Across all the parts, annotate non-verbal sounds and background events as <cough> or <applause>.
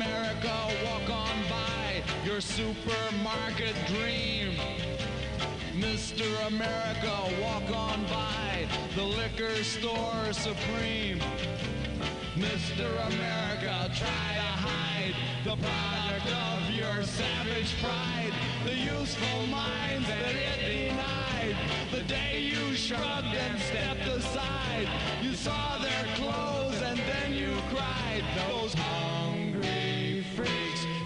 America walk on by your supermarket dream. Mr. America walk on by the liquor store supreme. Mr. America, try to hide the product of your savage pride, the useful minds that it denied. The day you shrugged and stepped aside, you saw their clothes and then you cried. Those homes.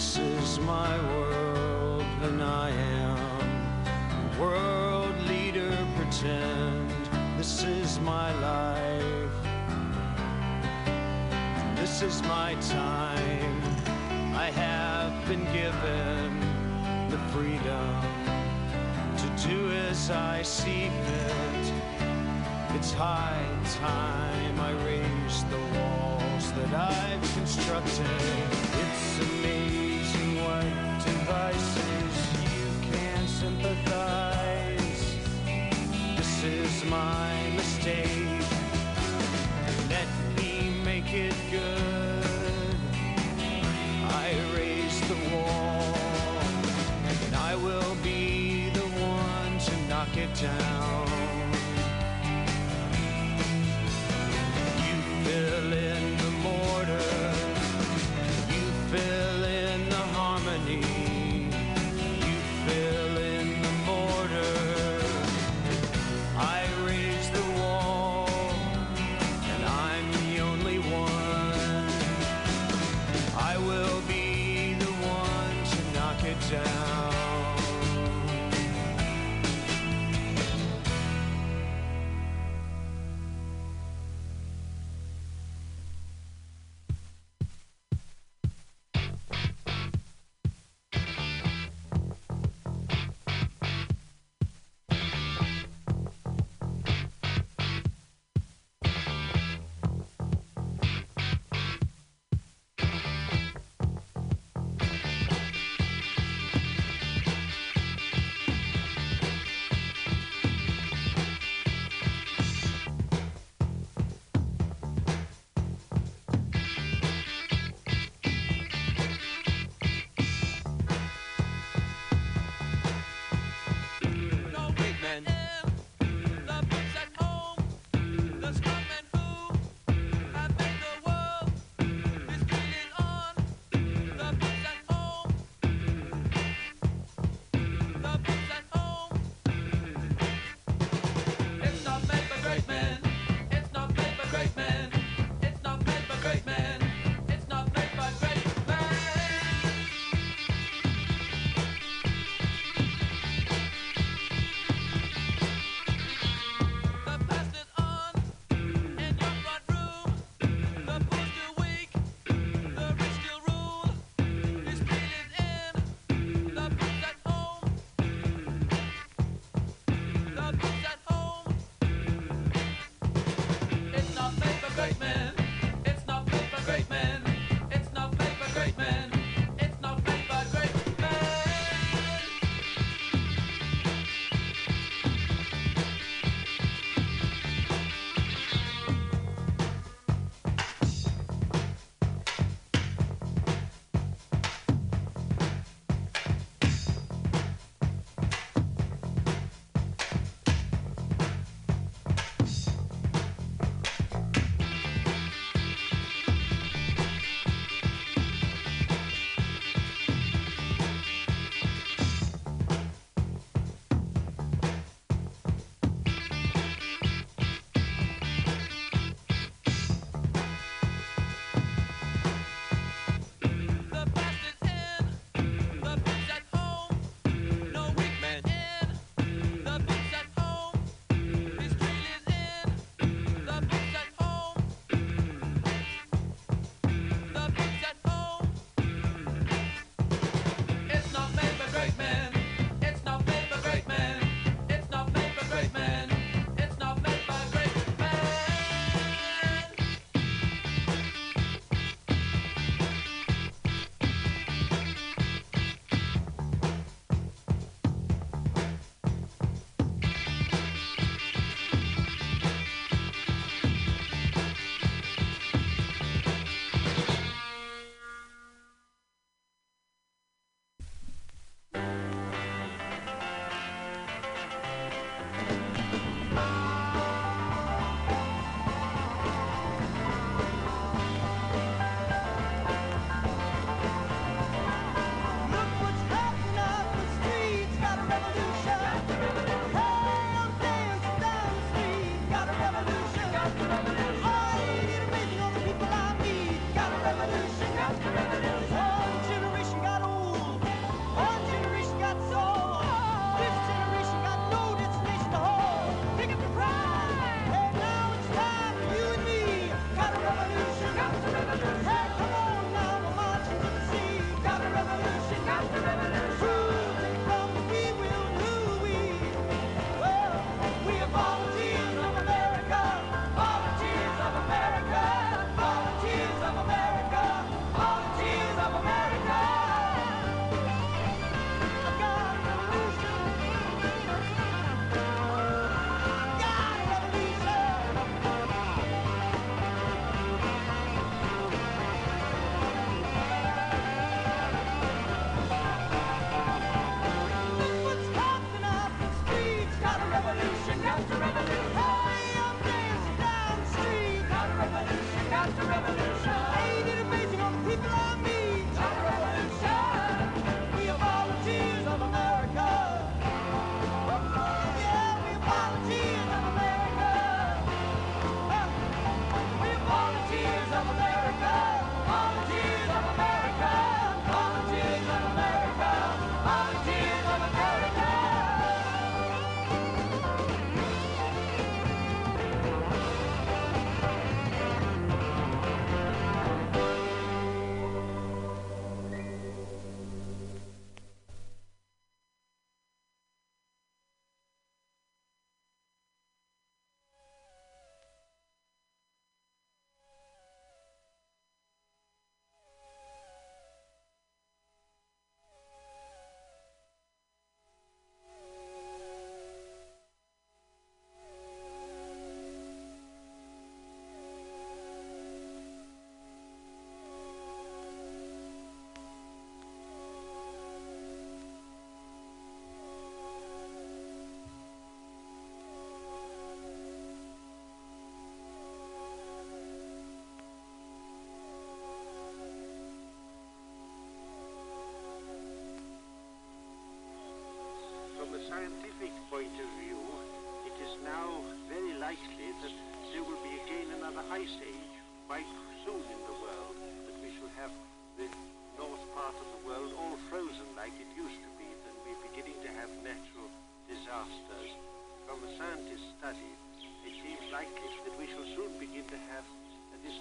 This is my world, and I am a world leader. Pretend this is my life. This is my time. I have been given the freedom to do as I see fit. It's high time I raise the walls that I've constructed. It's amazing This is my mistake. Let me make it good. I raise the wall, and I will be the one to knock it down.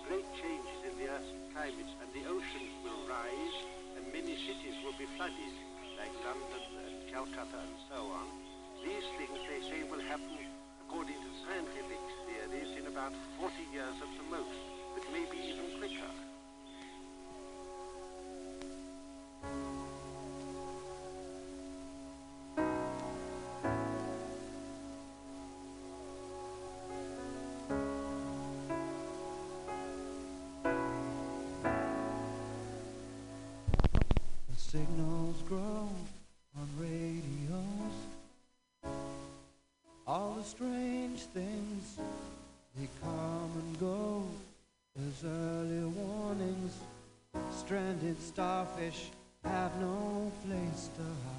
Great changes in the Earth's climate and the oceans will rise, and many cities will be flooded, like London and Calcutta and so on. These things, they say, will happen, according to scientific theories, in about 40 years at the most, but maybe even quicker. Strange things they come and go. as early warnings. Stranded starfish have no place to hide.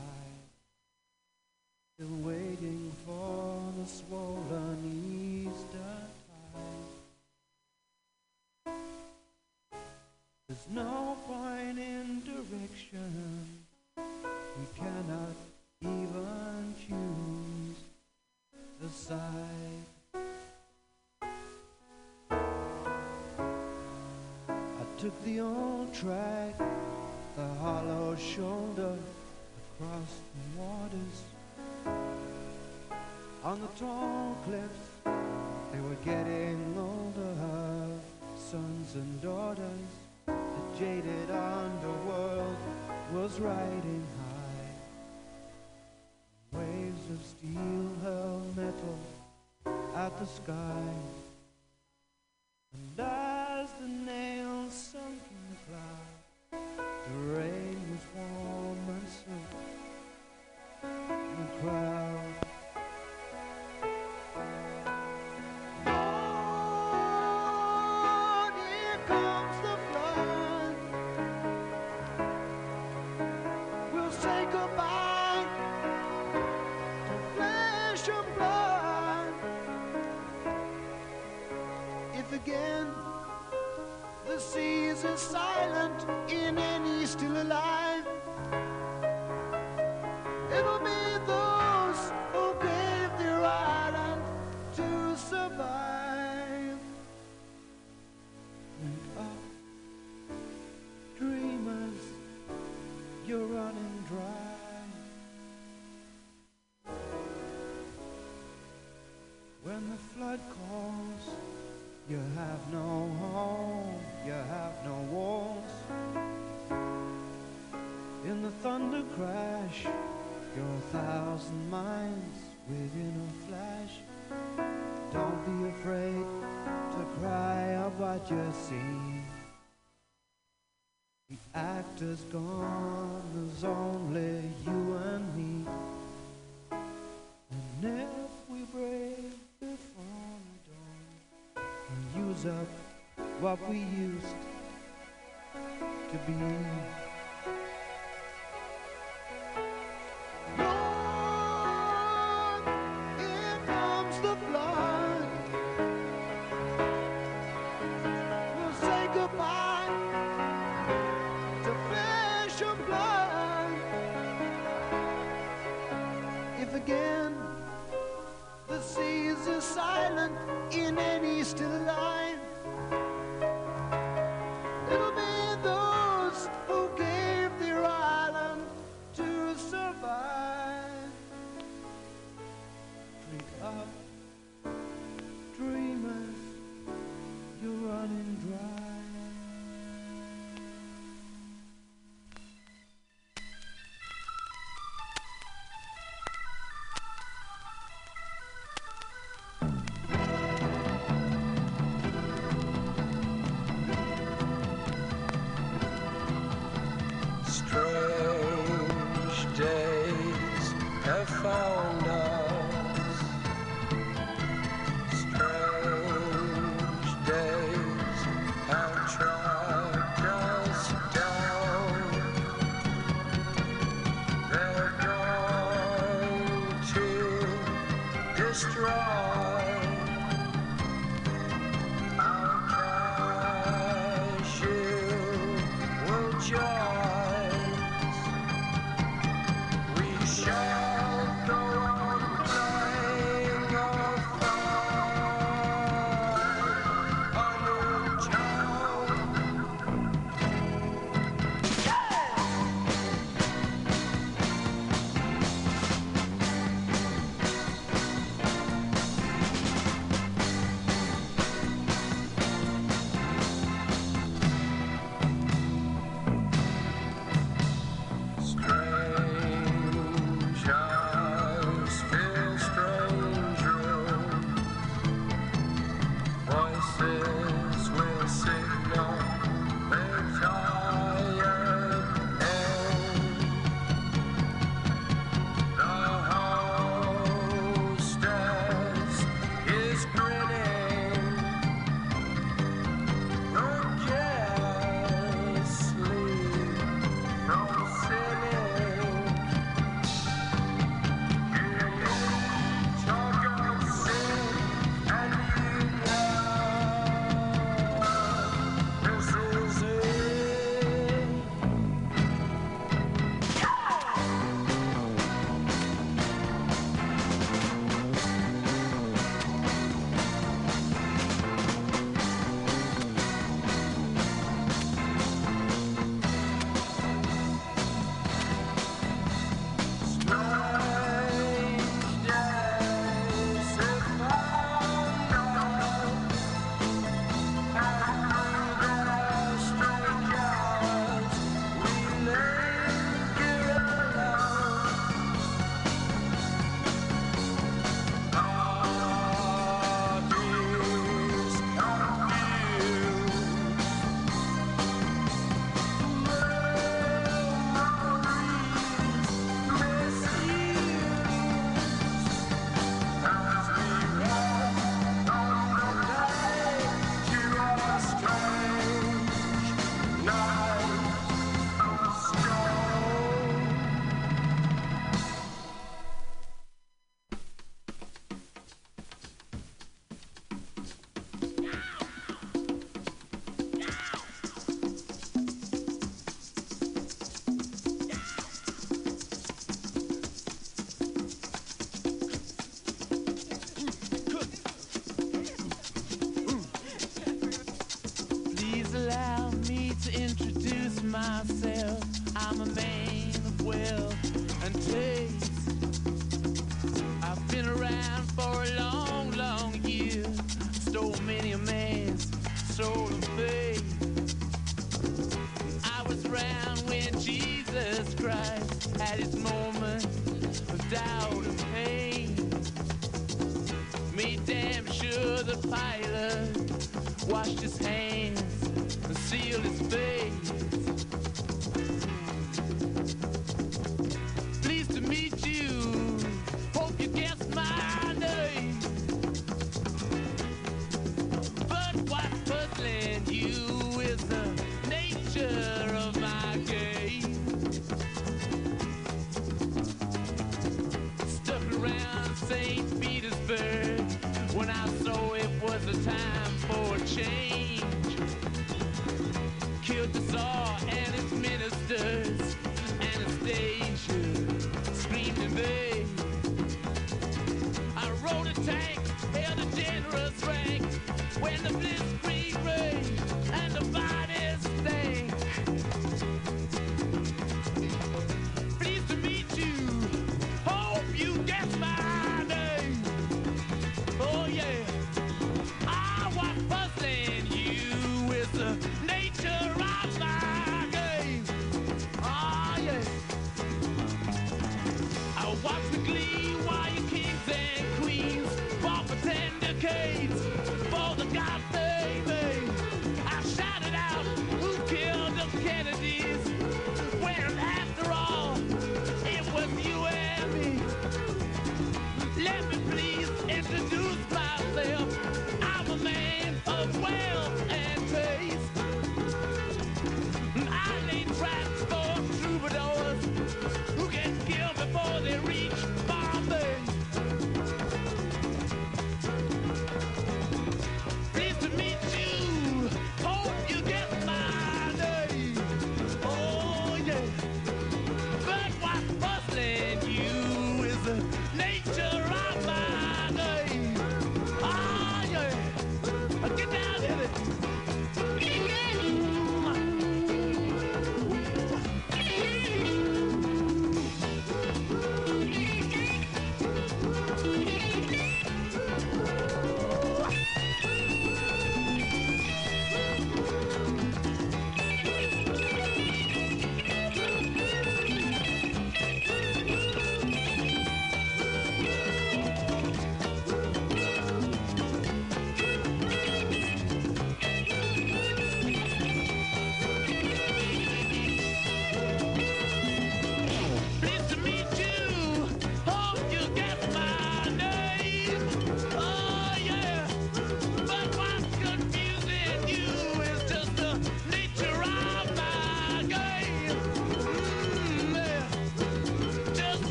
Took the old track, the hollow shoulder across the waters. On the tall cliffs, they were getting older, sons and daughters. The jaded underworld was riding The actor's gone, there's only you and me. And if we break before dawn and use up what we used to be. to flesh blood. If again the seas is silent in any still line.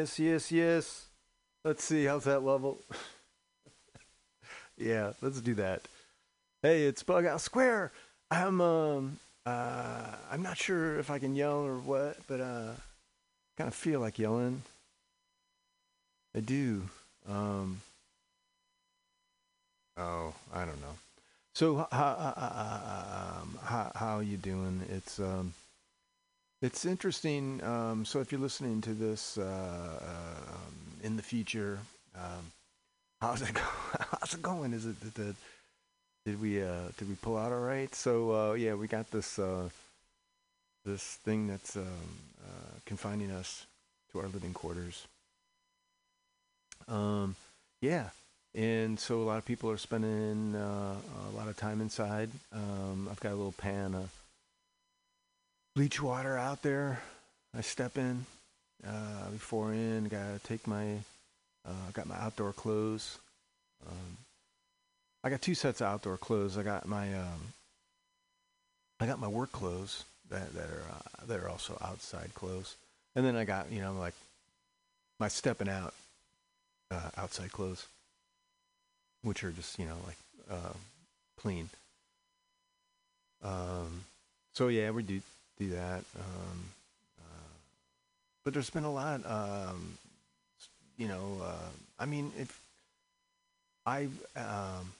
Yes, yes, yes. Let's see, how's that level? yeah, let's do that. Hey, it's Bughouse Square. I'm um uh I'm not sure if I can yell or what, but uh kind of feel like yelling. I do. Um Oh, I don't know. So how um, how how you doing? It's um it's interesting. Um, so if you're listening to this uh, um, in the future, um, how's it <laughs> go? how's it going? Is it did, did we uh, did we pull out all right? So uh, yeah, we got this uh, this thing that's um, uh, confining us to our living quarters. Um, yeah, and so a lot of people are spending a lot of time inside. Um, I've got a little pan bleach water out there. I step in uh, before in. Got to take my uh, got my outdoor clothes. Um, I got two sets of outdoor clothes. I got my um, I got my work clothes that that are uh, that are also outside clothes, and then I got you know like my stepping out uh, outside clothes, which are just you know like uh, clean. Um, so yeah, we do that. Um, uh, but there's been a lot. Um, you know, uh, I mean, if I um,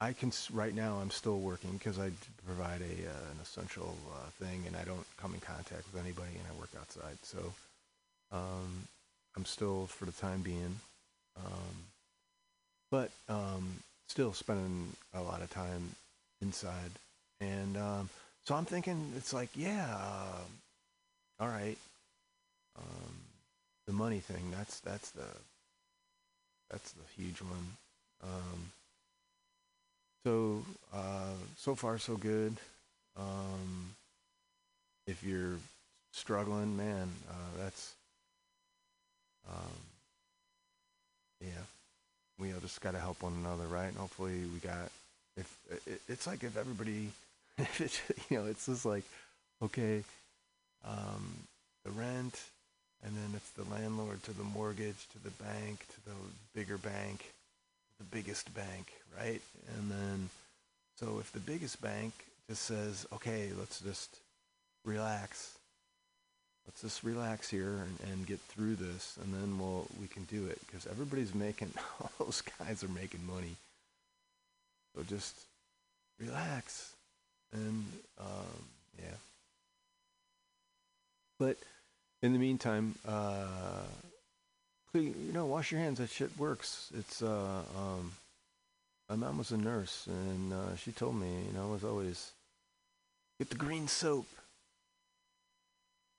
I can right now, I'm still working because I provide a uh, an essential uh, thing, and I don't come in contact with anybody, and I work outside. So um, I'm still, for the time being, um, but um, still spending a lot of time inside, and so I'm thinking it's like, yeah, uh, all right. Um, the money thing. That's that's the that's the huge one. Um, so uh, so far so good. Um, if you're struggling, man, uh, that's um, yeah. We all just got to help one another, right? And hopefully, we got. If it, it's like if everybody, <laughs> you know, it's just like, okay, um, the rent, and then it's the landlord to the mortgage to the bank to the bigger bank, the biggest bank, right? And then, so if the biggest bank just says, okay, let's just relax, let's just relax here and, and get through this, and then we'll we can do it because everybody's making <laughs> all those guys are making money. So just relax, and um, yeah. But in the meantime, uh, you know, wash your hands. That shit works. It's uh, um, my mom was a nurse, and uh, she told me, you know, as always, get the green soap.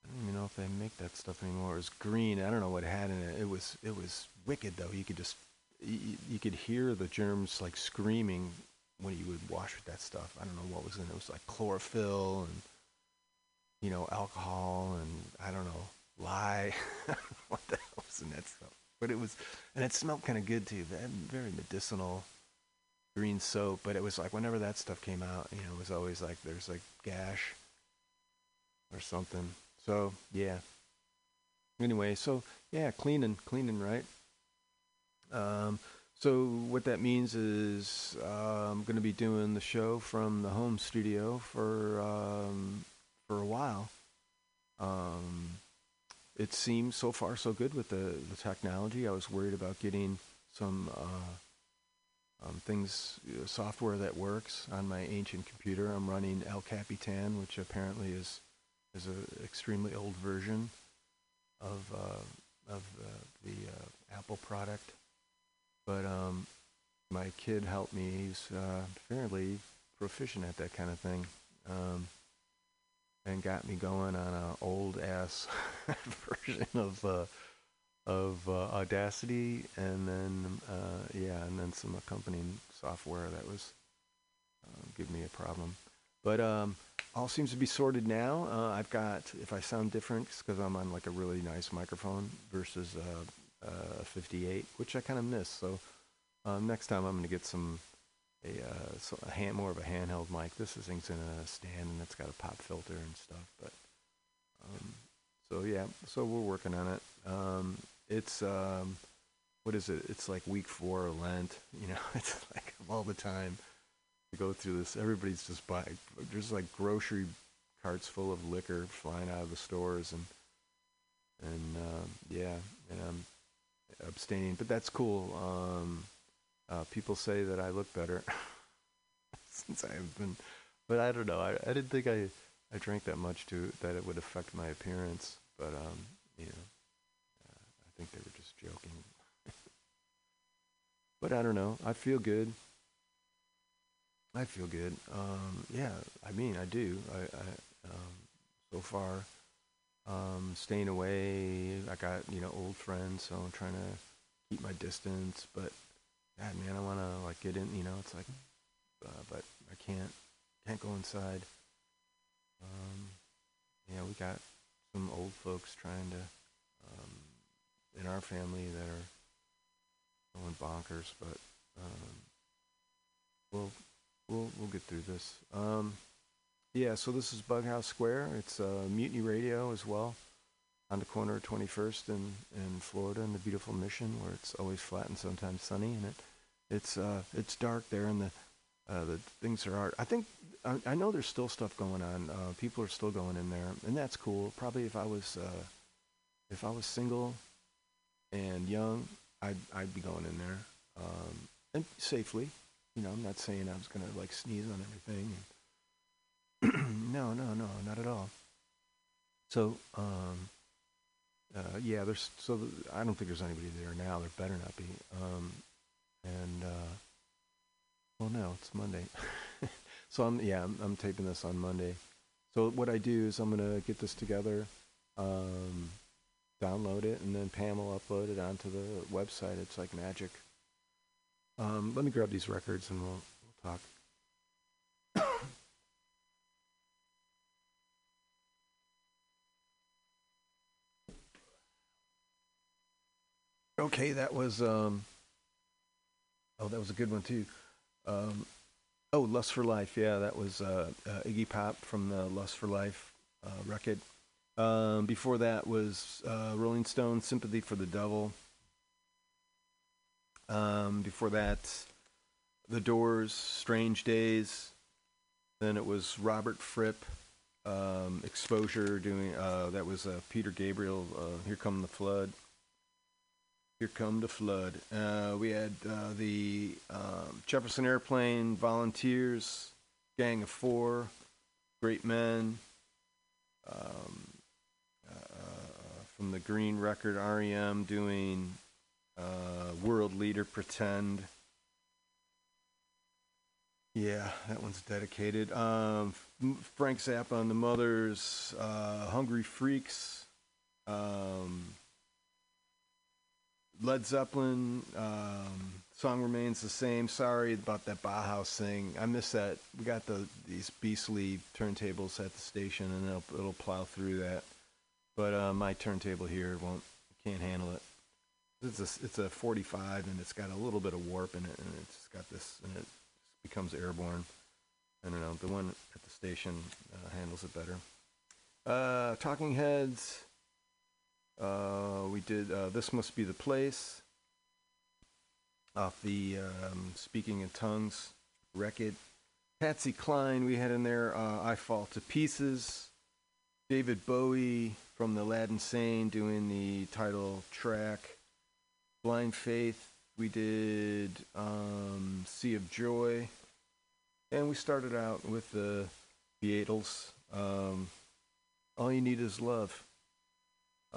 I don't even know if they make that stuff anymore. It was green. I don't know what it had in it. It was it was wicked though. You could just you, you could hear the germs like screaming when you would wash with that stuff. I don't know what was in it. It was like chlorophyll and you know alcohol and I don't know lye. <laughs> what the hell was in that stuff? But it was and it smelled kind of good too. Very, very medicinal green soap. But it was like whenever that stuff came out, you know, it was always like there's like gash or something. So yeah. Anyway, so yeah, cleaning, cleaning, right? Um, so what that means is uh, I'm going to be doing the show from the home studio for um, for a while. Um, it seems so far so good with the, the technology. I was worried about getting some uh, um, things, uh, software that works on my ancient computer. I'm running El Capitan, which apparently is is an extremely old version of uh, of uh, the uh, Apple product. But um, my kid helped me. He's uh, fairly proficient at that kind of thing, um, and got me going on an old ass <laughs> version of uh, of uh, Audacity, and then yeah, and then some accompanying software that was giving me a problem. But um, all seems to be sorted now. Uh, I've got, if I sound different, because I'm on like a really nice microphone versus uh, uh, 58, which I kind of miss. So um, next time I'm going to get some a, uh, so a hand more of a handheld mic. This thing's in a stand and it's got a pop filter and stuff. But um, so yeah, so we're working on it. Um, it's um, what is it? It's like week four of Lent. You know, <laughs> it's like all the time to go through this. Everybody's just buying. There's like grocery carts full of liquor flying out of the stores, and and uh, yeah, and I'm abstaining, but that's cool. Um, uh, people say that I look better <laughs> since I've been, but I don't know. I, I didn't think I I drank that much to that it would affect my appearance, but um, you know, uh, I think they were just joking. <laughs> but I don't know. I feel good. I feel good. Um, yeah, I mean, I do. I, I um, so far, um, staying away. I got you know old friends, so I'm trying to keep my distance. But God, man, I want to like get in. You know, it's like, uh, but I can't. Can't go inside. Um, yeah, we got some old folks trying to um, in our family that are going bonkers, but um, we'll we'll we'll get through this. Um, yeah, so this is Bughouse Square. It's uh, Mutiny Radio as well, on the corner of 21st and in Florida in the beautiful Mission, where it's always flat and sometimes sunny, and it it's uh, it's dark there, and the uh, the things are art. I think I, I know there's still stuff going on. Uh, people are still going in there, and that's cool. Probably if I was uh, if I was single and young, I'd I'd be going in there um, and safely. You know, I'm not saying I was gonna like sneeze on everything. <clears throat> no, no, no, not at all. So, um, uh, yeah, there's so th- I don't think there's anybody there now. There better not be. Um, and uh, well, no, it's Monday. <laughs> so I'm yeah, I'm, I'm taping this on Monday. So what I do is I'm gonna get this together. Um, download it, and then Pam will upload it onto the website. It's like magic. Um, let me grab these records and we'll, we'll talk. Okay, that was um, oh, that was a good one too. Um, oh, Lust for Life, yeah, that was uh, uh, Iggy Pop from the Lust for Life uh, record. Um, before that was uh, Rolling Stone, Sympathy for the Devil. Um, before that, The Doors, Strange Days. Then it was Robert Fripp, um, Exposure, doing uh, that was uh, Peter Gabriel, Here Come the Flood. Here Come the Flood. Uh, we had uh, the um, Jefferson Airplane, Volunteers, Gang of Four, Great Men. Um, uh, from the Green Record, REM doing uh, World Leader Pretend. Yeah, that one's dedicated. Um, Frank Zappa and the Mothers, uh, Hungry Freaks, um, Led Zeppelin. Um, song remains the same. Sorry about that Bauhaus thing. I miss that. We got the these beastly turntables at the station, and it'll it'll plow through that. But uh, my turntable here won't can't handle it. It's a it's a 45, and it's got a little bit of warp in it, and it's got this, and it becomes airborne. I don't know. The one at the station uh, handles it better. Uh, Talking Heads. Uh, we did uh, This Must Be the Place off the um, Speaking in Tongues record. Patsy Cline, we had in there uh, I Fall to Pieces. David Bowie from the Aladdin Sane doing the title track. Blind Faith, we did um, Sea of Joy. And we started out with the Beatles. Um, All You Need Is Love.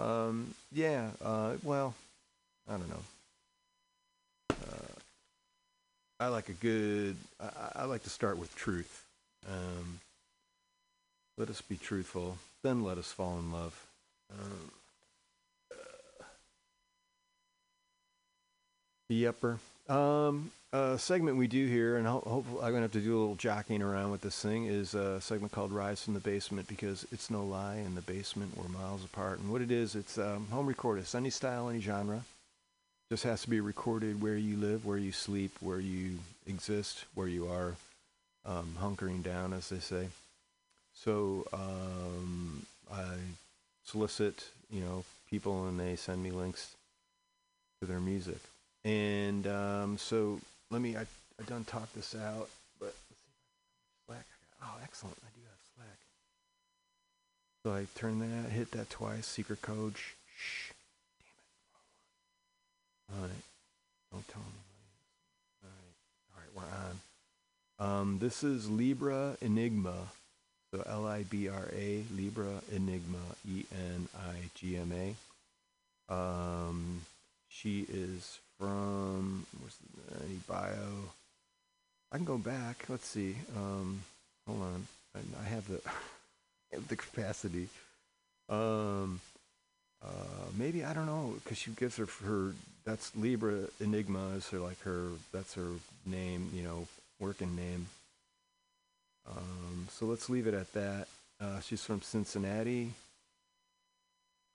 Um, yeah, uh, well, I don't know. Uh, I like a good. I, I like to start with truth. Um, let us be truthful, then let us fall in love. Um, uh, yepper. Um, a segment we do here, and ho- hopefully I'm gonna have to do a little jockeying around with this thing. Is a segment called "Rise from the Basement" because it's no lie. In the basement, we're miles apart, and what it is, it's um, home recorded, any style, any genre. Just has to be recorded where you live, where you sleep, where you exist, where you are um, hunkering down, as they say. So um, I solicit, you know, people, and they send me links to their music. And um, so let me. I I done talk this out, but let's see. Slack. Oh, excellent. I do have Slack. So I turn that, hit that twice. Secret code. Shh. Damn it. All right. Don't tell anybody. All right. All right. We're on. Um, this is Libra Enigma. So L I B R A Libra Enigma E N I G M A. Um, she is from what's the, any bio? I can go back. Let's see. Um, hold on. I, I have the <laughs> I have the capacity. Um, uh, maybe I don't know because she gives her her that's Libra Enigma is her like her that's her name you know working name. Um, so let's leave it at that. Uh, she's from Cincinnati.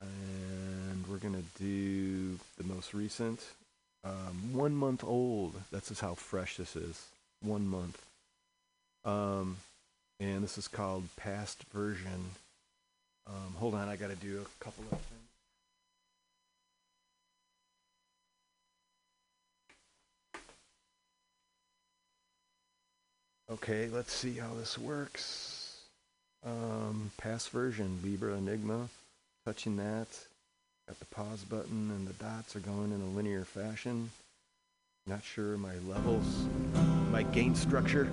And we're going to do the most recent. Um, one month old. That's just how fresh this is. One month. Um, and this is called Past Version. Um, hold on, I got to do a couple of things. Okay, let's see how this works. Um, past version, Libra Enigma. Touching that. Got the pause button and the dots are going in a linear fashion. Not sure my levels, my gain structure.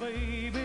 baby.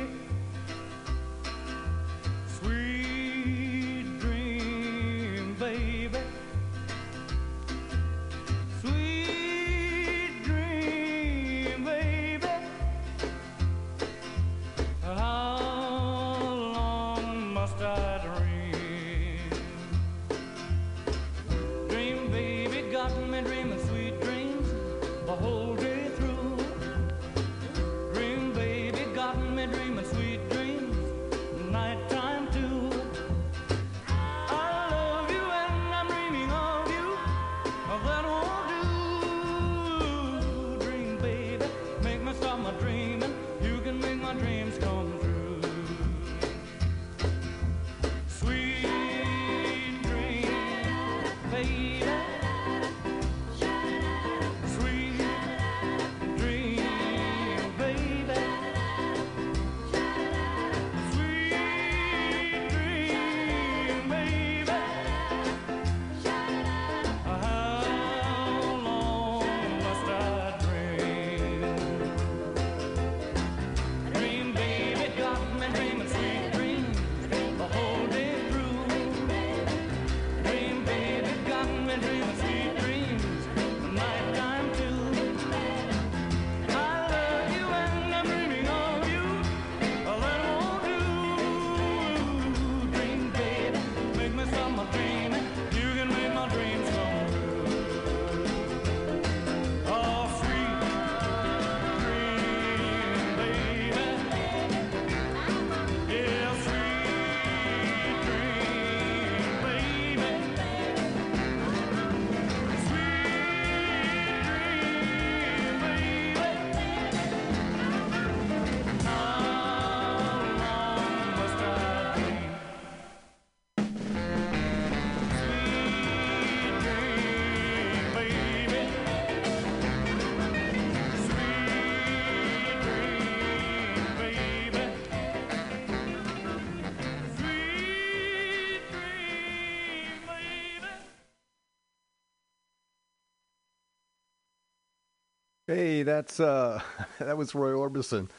Hey, that's uh <laughs> that was Roy Orbison.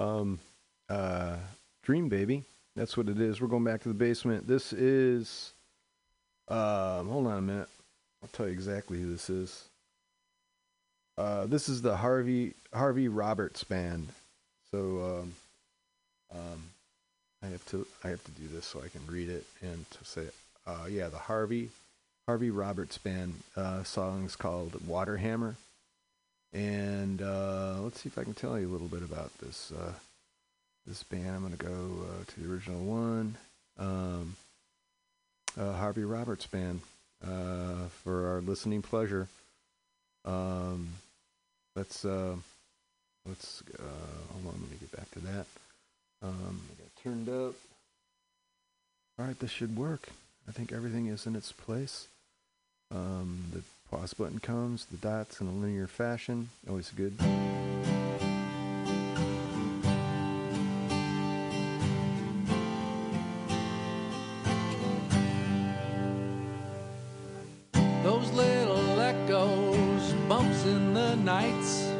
Um uh Dream Baby. That's what it is. We're going back to the basement. This is um hold on a minute. I'll tell you exactly who this is. Uh this is the Harvey Harvey Roberts band. So um um I have to I have to do this so I can read it and to say uh yeah, the Harvey Harvey Roberts band uh song is called Waterhammer. And uh, let's see if I can tell you a little bit about this uh, this band. I'm going to go uh, to the original one, um, uh, Harvey Roberts Band, uh, for our listening pleasure. Um, let's uh, let's hold on. Let me get back to that. Um, I got turned up. All right, this should work. I think everything is in its place. Um, the pause button comes, the dots in a linear fashion, always good. Those little echoes, bumps in the nights.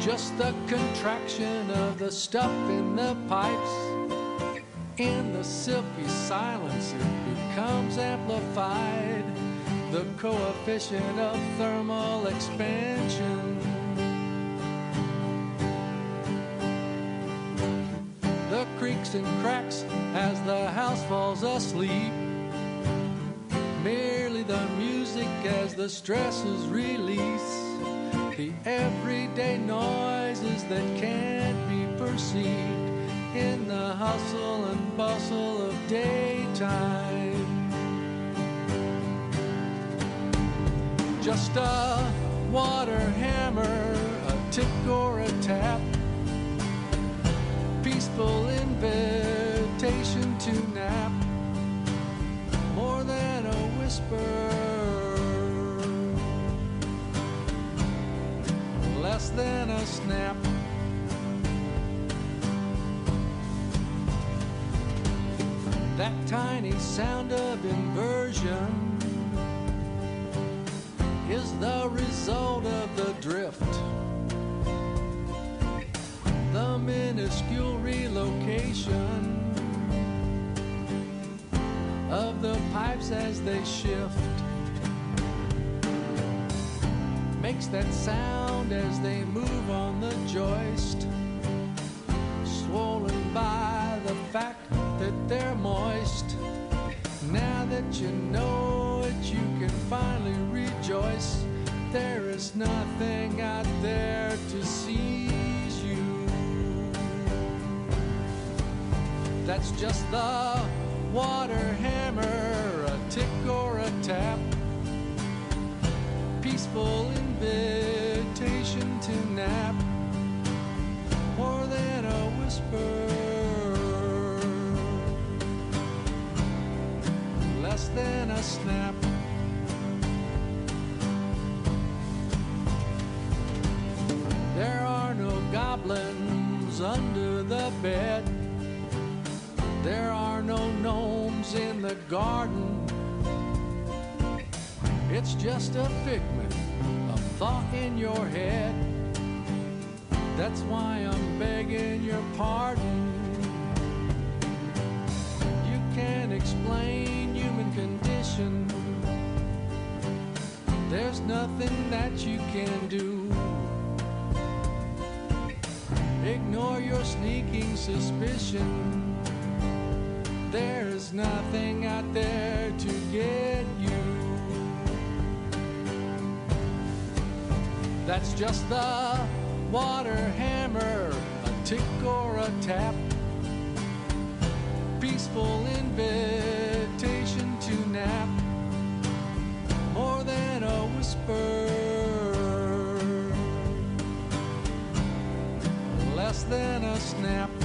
Just the contraction of the stuff in the pipes. In the silky silence, it becomes amplified. The coefficient of thermal expansion. The creaks and cracks as the house falls asleep. Merely the music as the stresses release the everyday noises that can't be perceived in the hustle and bustle of daytime just a water hammer a tick or a tap. Peaceful invitation to nap more than a whisper, less than a snap. That tiny sound of inversion is the result of the drift. The minuscule relocation of the pipes as they shift makes that sound as they move on the joist swollen by the fact that they're moist that you know it you can finally rejoice. There is nothing out there to seize you. That's just the water hammer, a tick or a tap. Peaceful invitation to nap, more than a whisper, less than a snap. There are no goblins under the bed. There are no gnomes in the garden. It's just a figment of thought in your head. That's why I'm begging your pardon. You can't explain condition. There's nothing that you can do. Ignore your sneaking suspicion. There's nothing out there to get you. That's just the water hammer, a tick or a tap. Peaceful invitation nap, more than a whisper, less than a snap.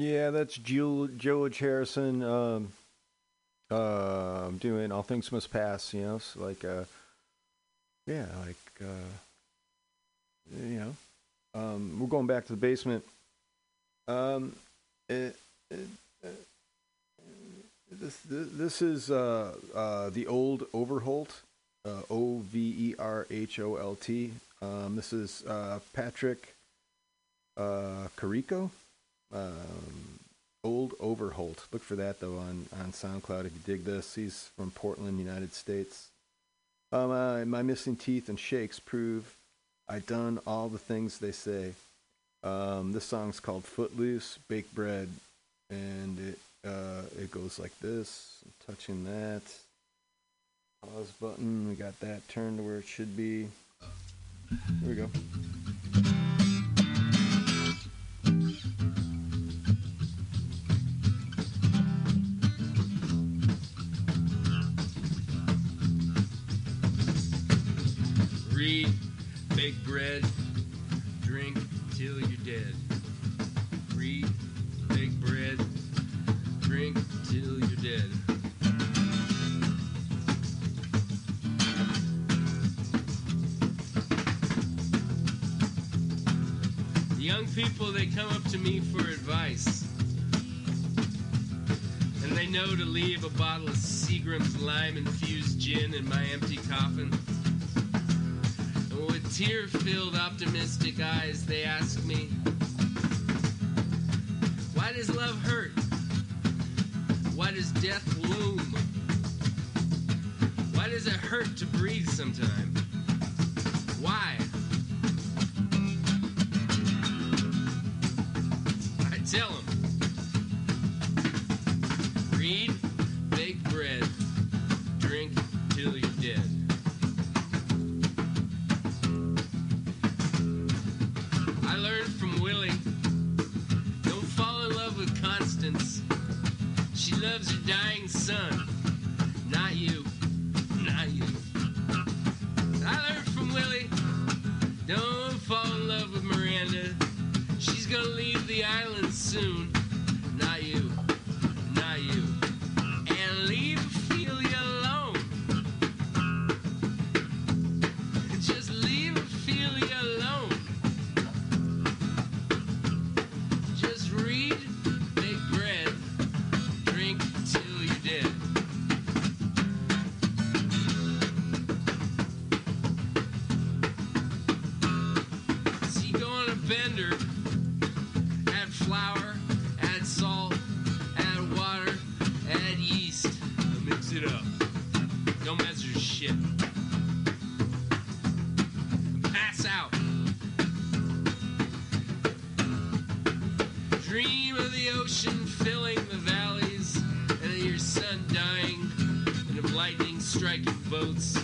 Yeah, that's George Harrison. Um, uh, doing all things must pass. You know, so like, uh, yeah, like, uh, you know, um, we're going back to the basement. Um, it, it, uh, this this is uh, uh, the old Overholt, uh, O V E R H O L T. Um, this is uh, Patrick uh, Carico, um, Old Overholt. Look for that though on on SoundCloud if you dig this. He's from Portland, United States. Um, uh, my missing teeth and shakes prove I done all the things they say. Um, this song's called Footloose, Baked Bread, and it uh, it goes like this. I'm touching that pause button. We got that turned to where it should be. Here we go. Bread, drink till you're dead. Read, bake bread, drink till you're dead. The young people, they come up to me for advice. And they know to leave a bottle of Seagram's lime infused gin in my empty coffin. Tear filled, optimistic eyes, they ask me, Why does love hurt? Why does death loom? Why does it hurt to breathe sometimes? Why? Boats.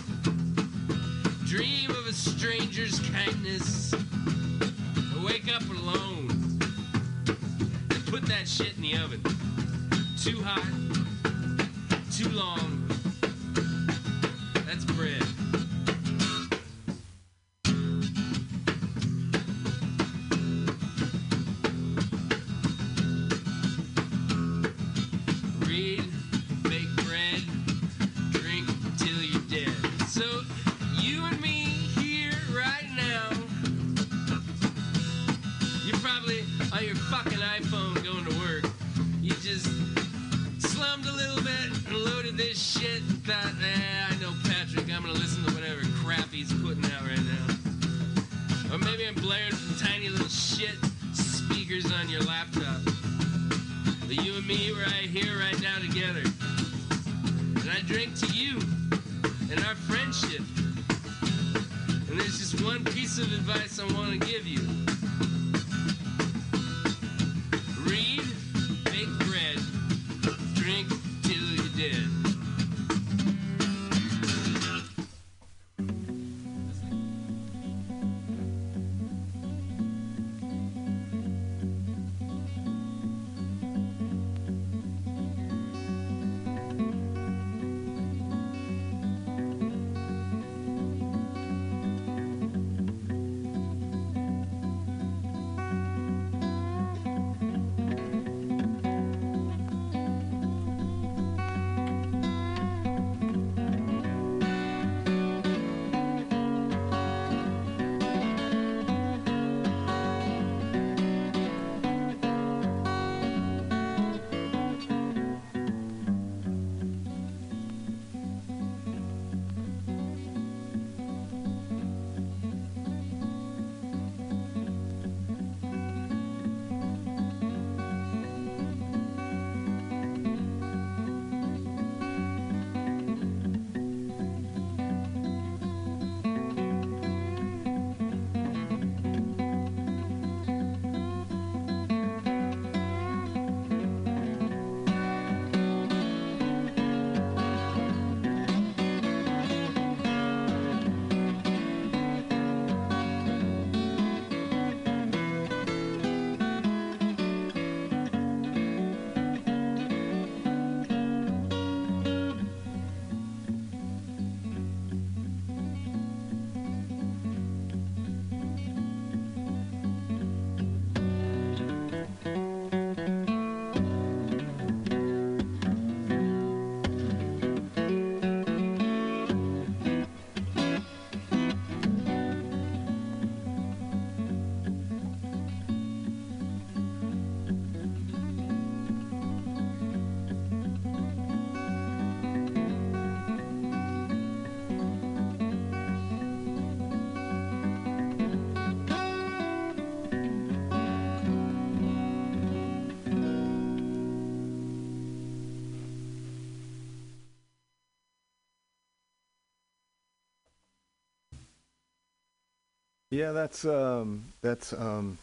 Yeah, that's um, that's um,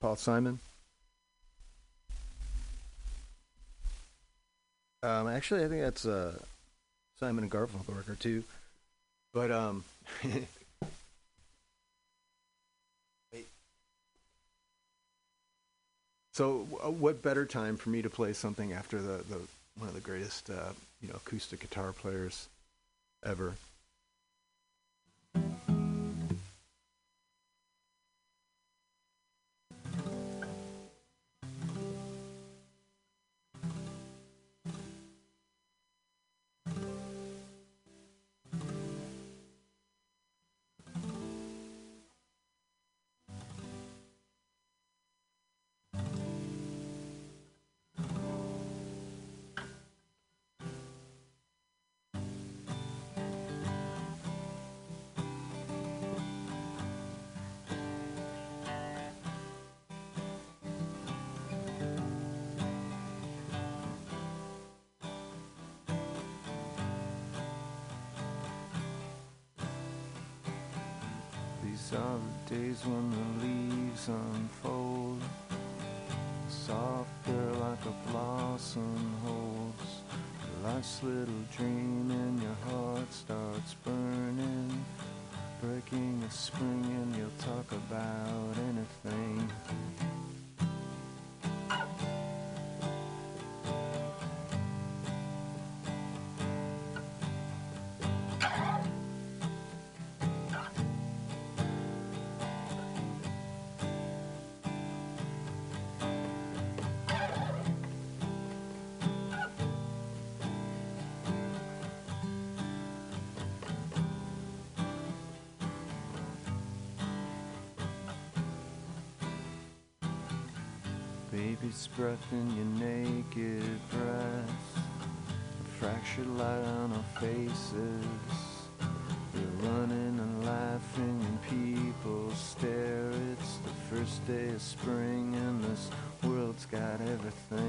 Paul Simon. Um, actually, I think that's uh, Simon and Garfunkel record too. But um. <laughs> So, uh, what better time for me to play something after the, the one of the greatest uh, you know acoustic guitar players ever? In your naked breath, a fractured light on our faces. We're running and laughing, and people stare. It's the first day of spring, and this world's got everything.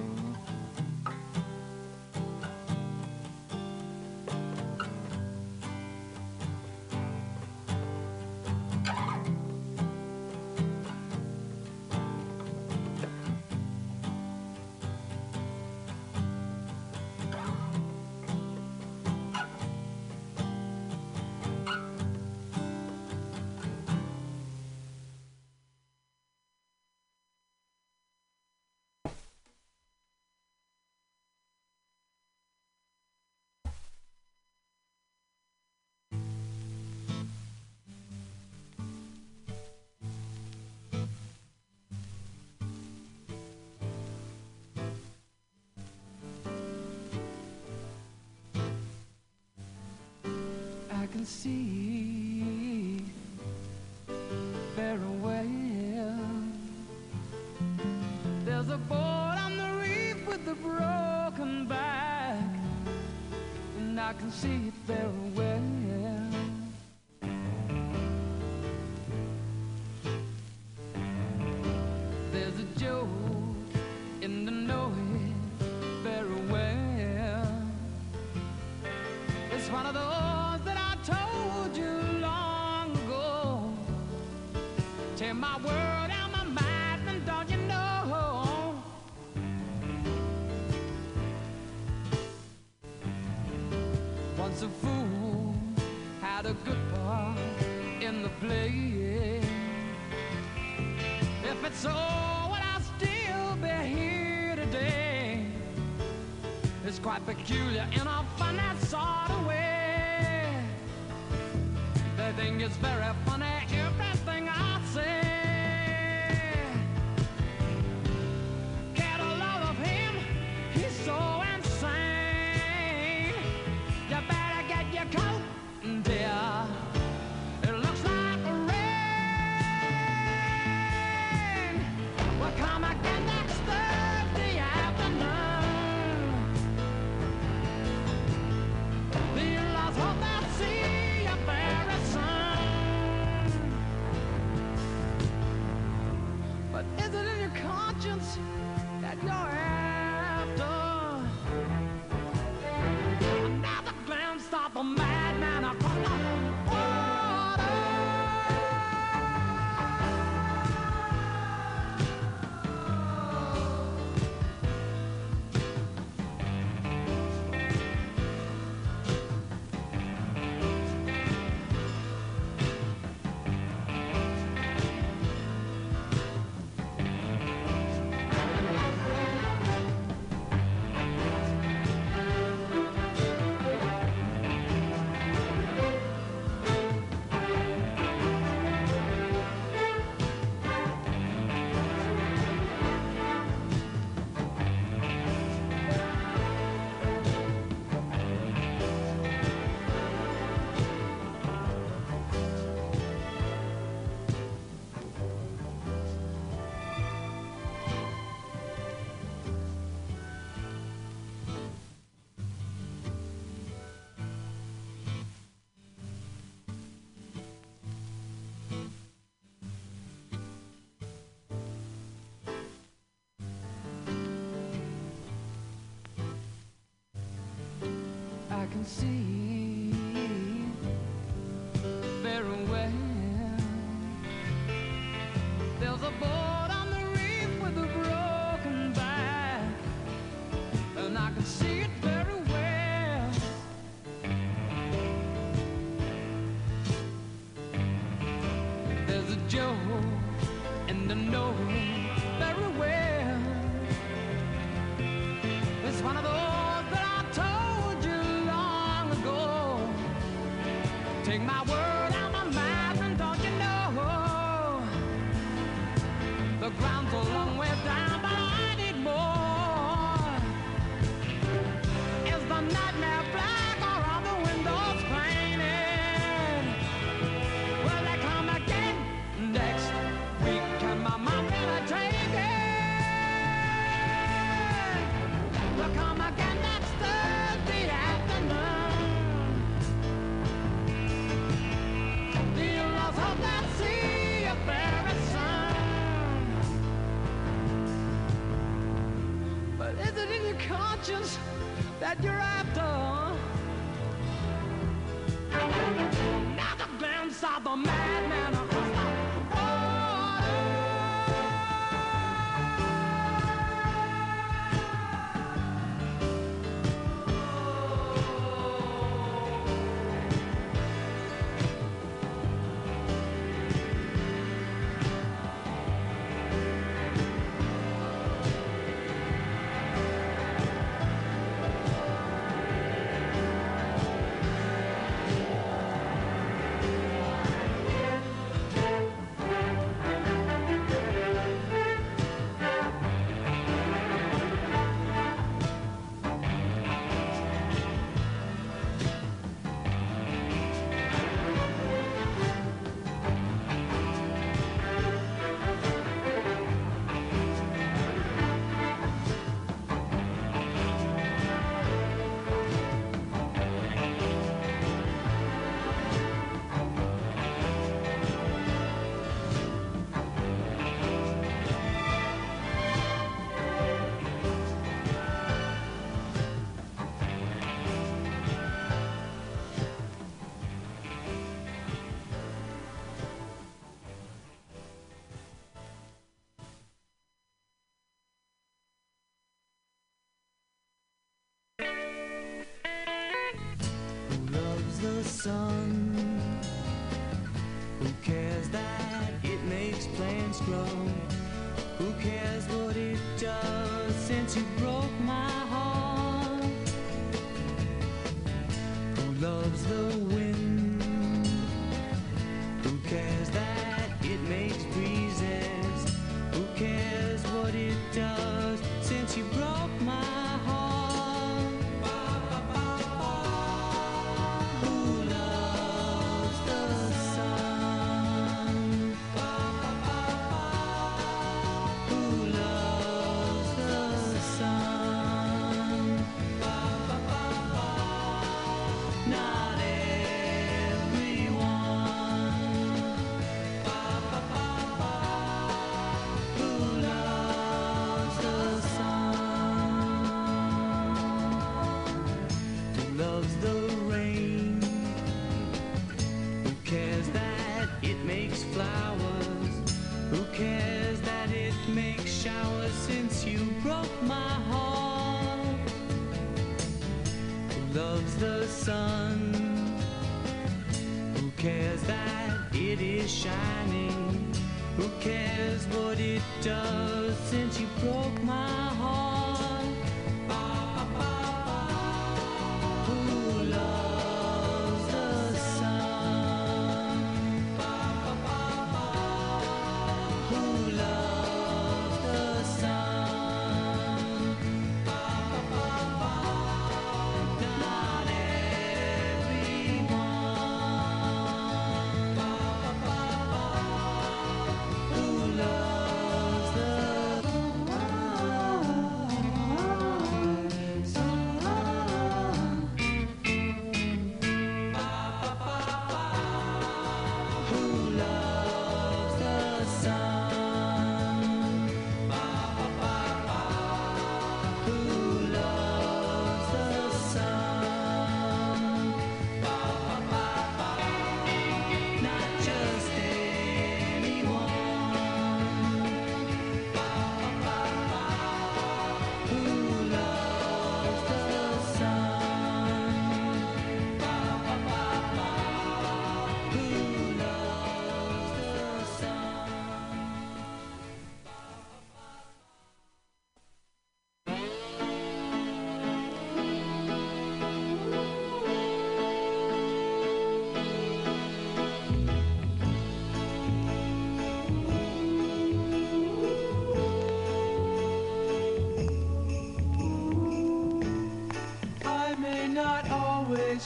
Can see very well. There's a boat on the reef with a broken back, and I can see it very well. Tear my world out my mind, and don't you know? Once a fool had a good part in the play. If it's so, would I still be here today? It's quite peculiar in a funny sort of way. They think it's very funny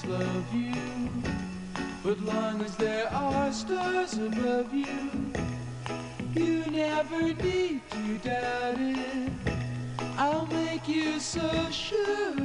love you. But long as there are stars above you, you never need to doubt it. I'll make you so sure.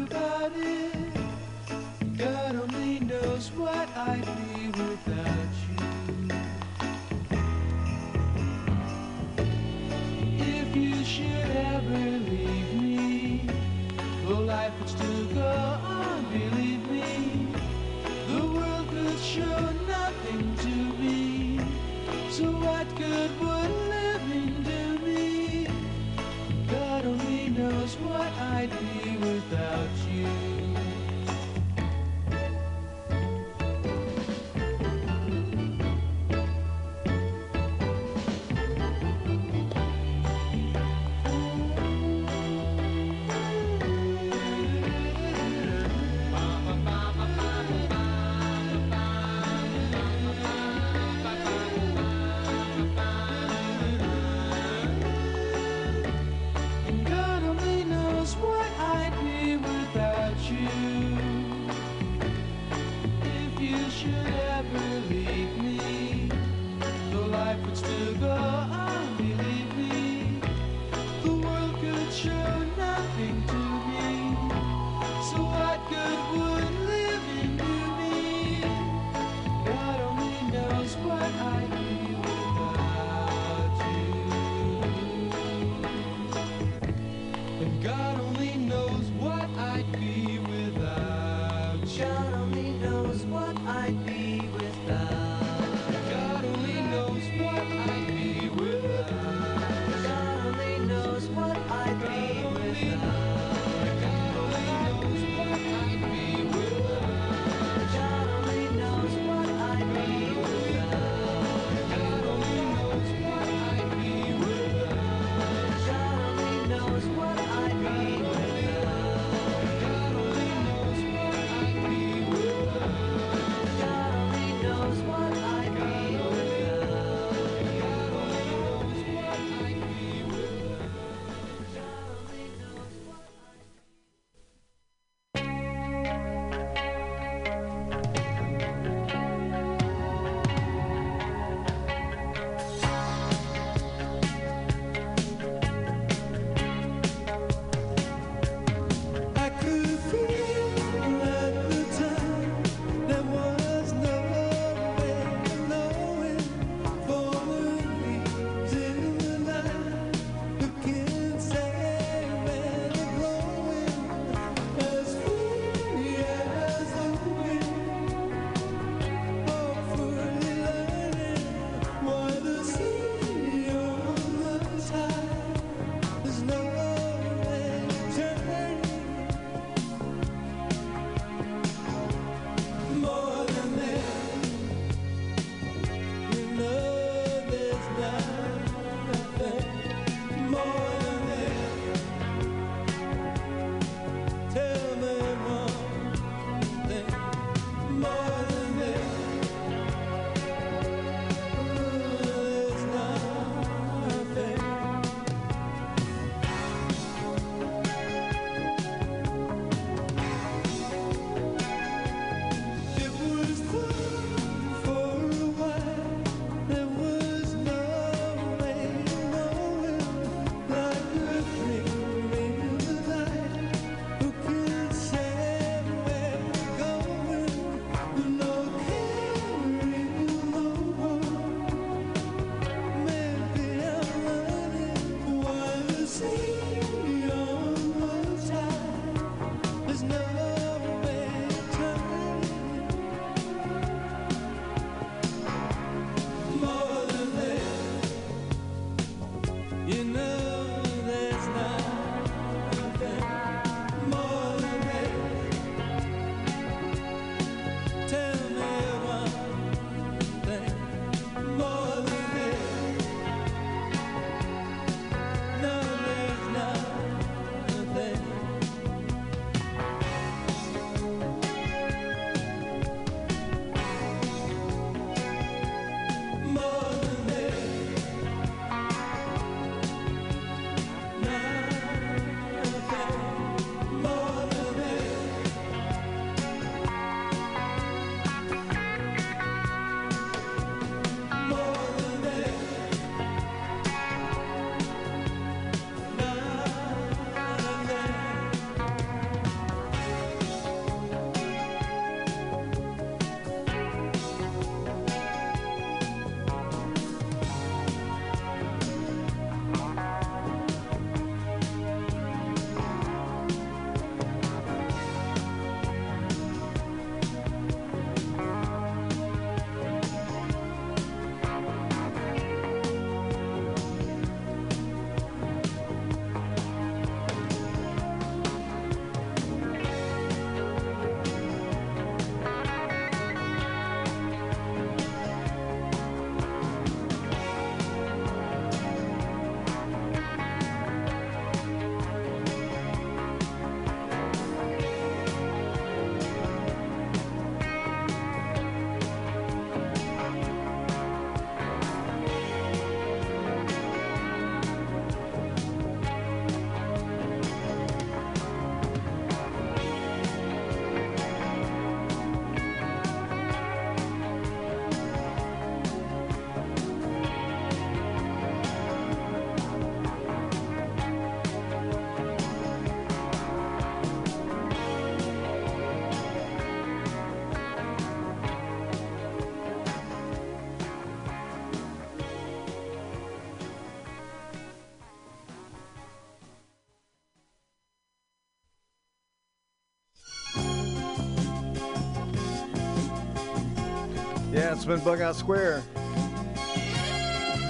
It's been Bughouse Square.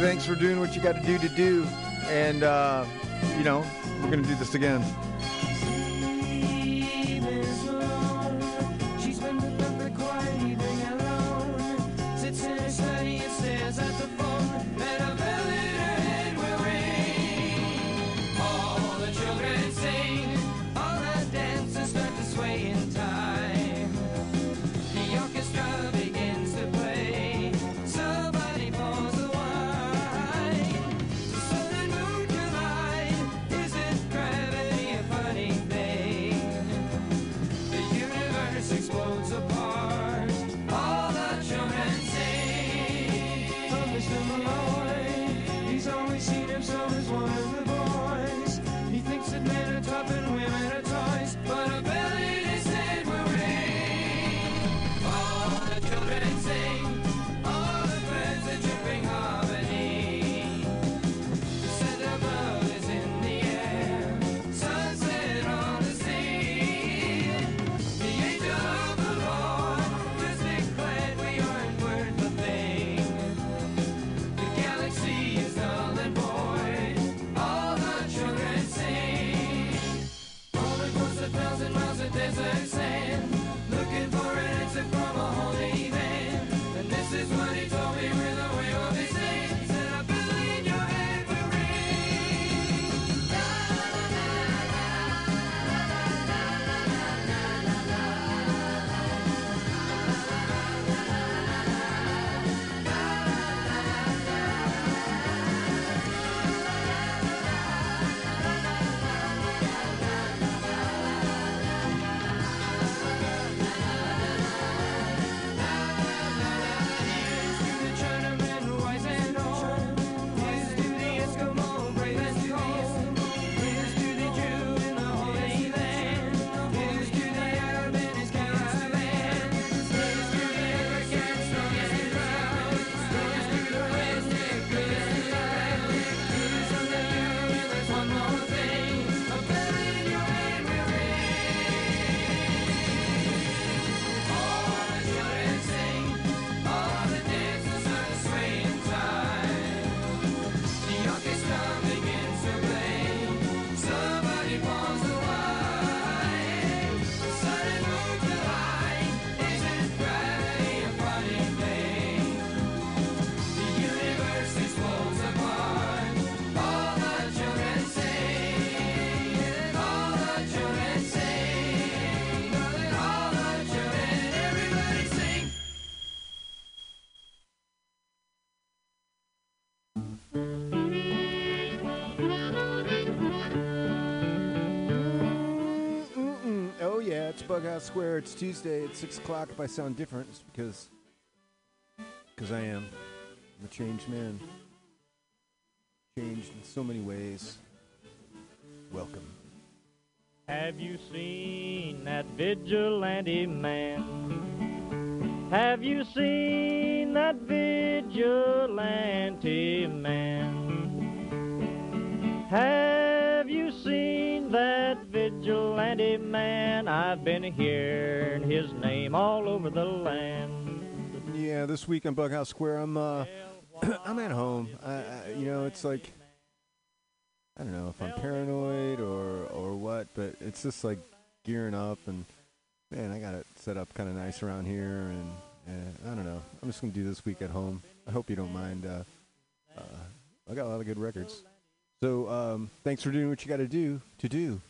Thanks for doing what you got to do to do. And, uh, you know, we're going to do this again. It's Bughouse Square. It's Tuesday at six o'clock. If I sound different, it's because because I am. I'm a changed man. Changed in so many ways. Welcome. Have you seen that vigilante man? Have you seen that vigilante man? Have you seen that vigilante man? I've been hearing his name all over the land. Yeah, this week on Bughouse Square, I'm uh, <clears throat> I'm at home. I, I, you know, it's like I don't know if I'm paranoid or or what, but it's just like gearing up and man, I got it set up kind of nice around here, and, and I don't know. I'm just gonna do this week at home. I hope you don't mind. Uh, uh, I got a lot of good records. So um, thanks for doing what you got to do to do.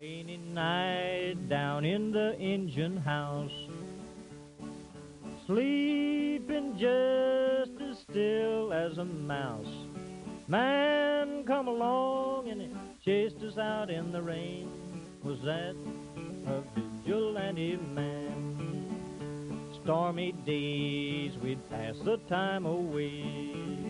Rainy night down in the engine house. Sleeping just as still as a mouse. Man come along and chased us out in the rain. Was that a vigilante man? Stormy days we'd pass the time away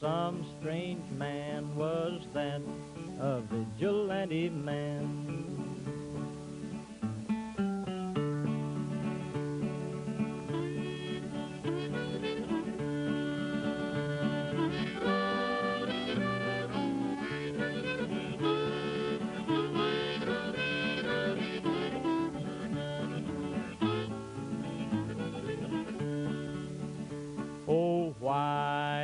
some strange man was that, a vigilante man. Oh, why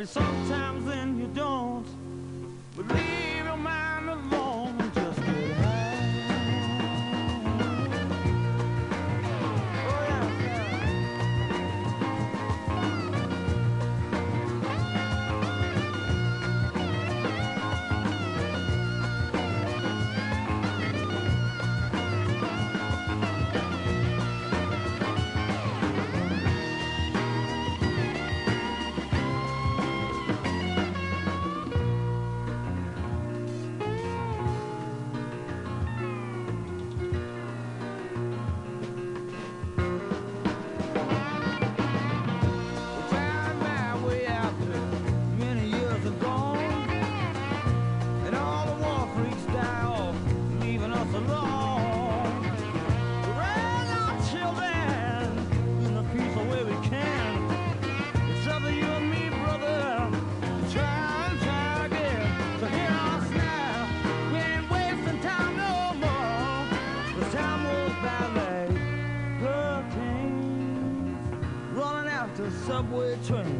baby, sometimes. children.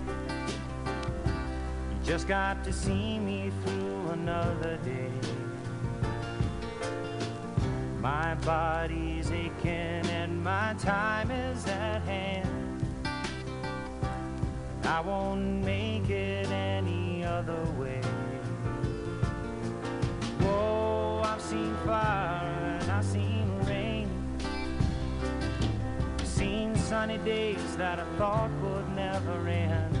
Just got to see me through another day. My body's aching and my time is at hand. I won't make it any other way. Whoa, I've seen fire and I've seen rain. Seen sunny days that I thought would never end.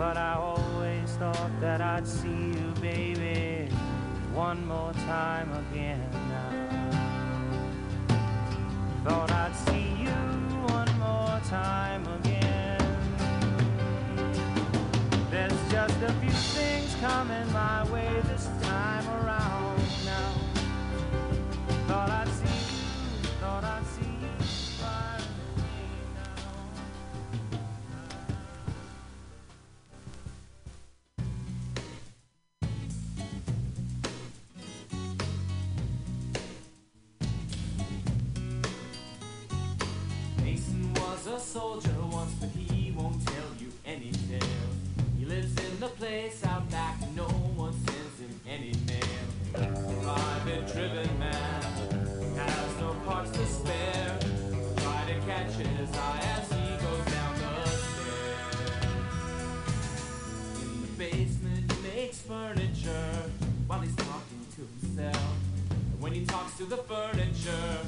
But I always thought that I'd see you, baby, one more time again now. Thought I'd see you one more time again. There's just a few things coming my way this soldier once, but he won't tell you any tales. He lives in the place out back, no one sends him any mail. Private driven man has no parts to spare. Try to catch his eye as he goes down the stairs. In the basement, he makes furniture while he's talking to himself. And when he talks to the furniture,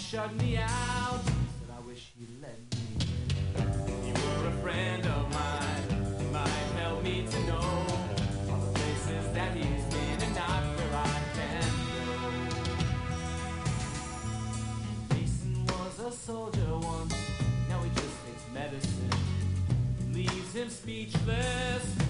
shut me out. But I wish he'd let me in. You were a friend of mine. You might help me to know all the places that he's been and not where I can go. Mason was a soldier once. Now he just takes medicine. Leaves him speechless.